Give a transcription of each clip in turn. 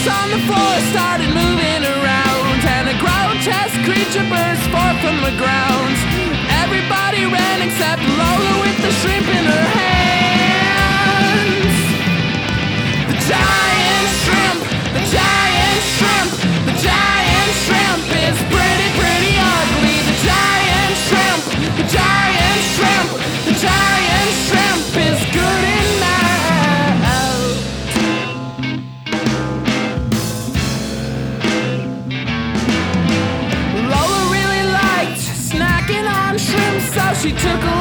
flesh on the floor started moving around, and a grotesque creature burst forth from the ground. Everybody ran except Lola with the shrimp. She took a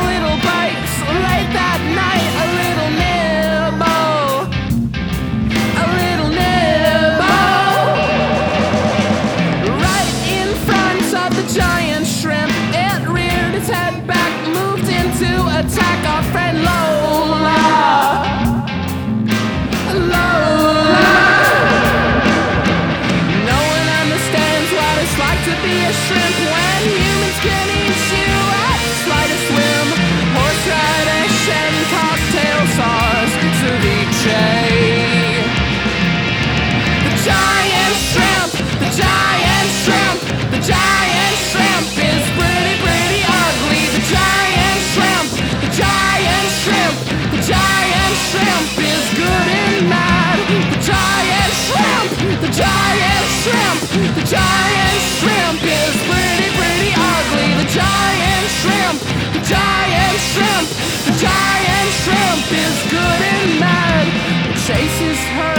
shrimp is good and mad. The giant shrimp, the giant shrimp, the giant shrimp is pretty, pretty ugly. The giant shrimp, the giant shrimp, the giant shrimp is good and mad. It chases her.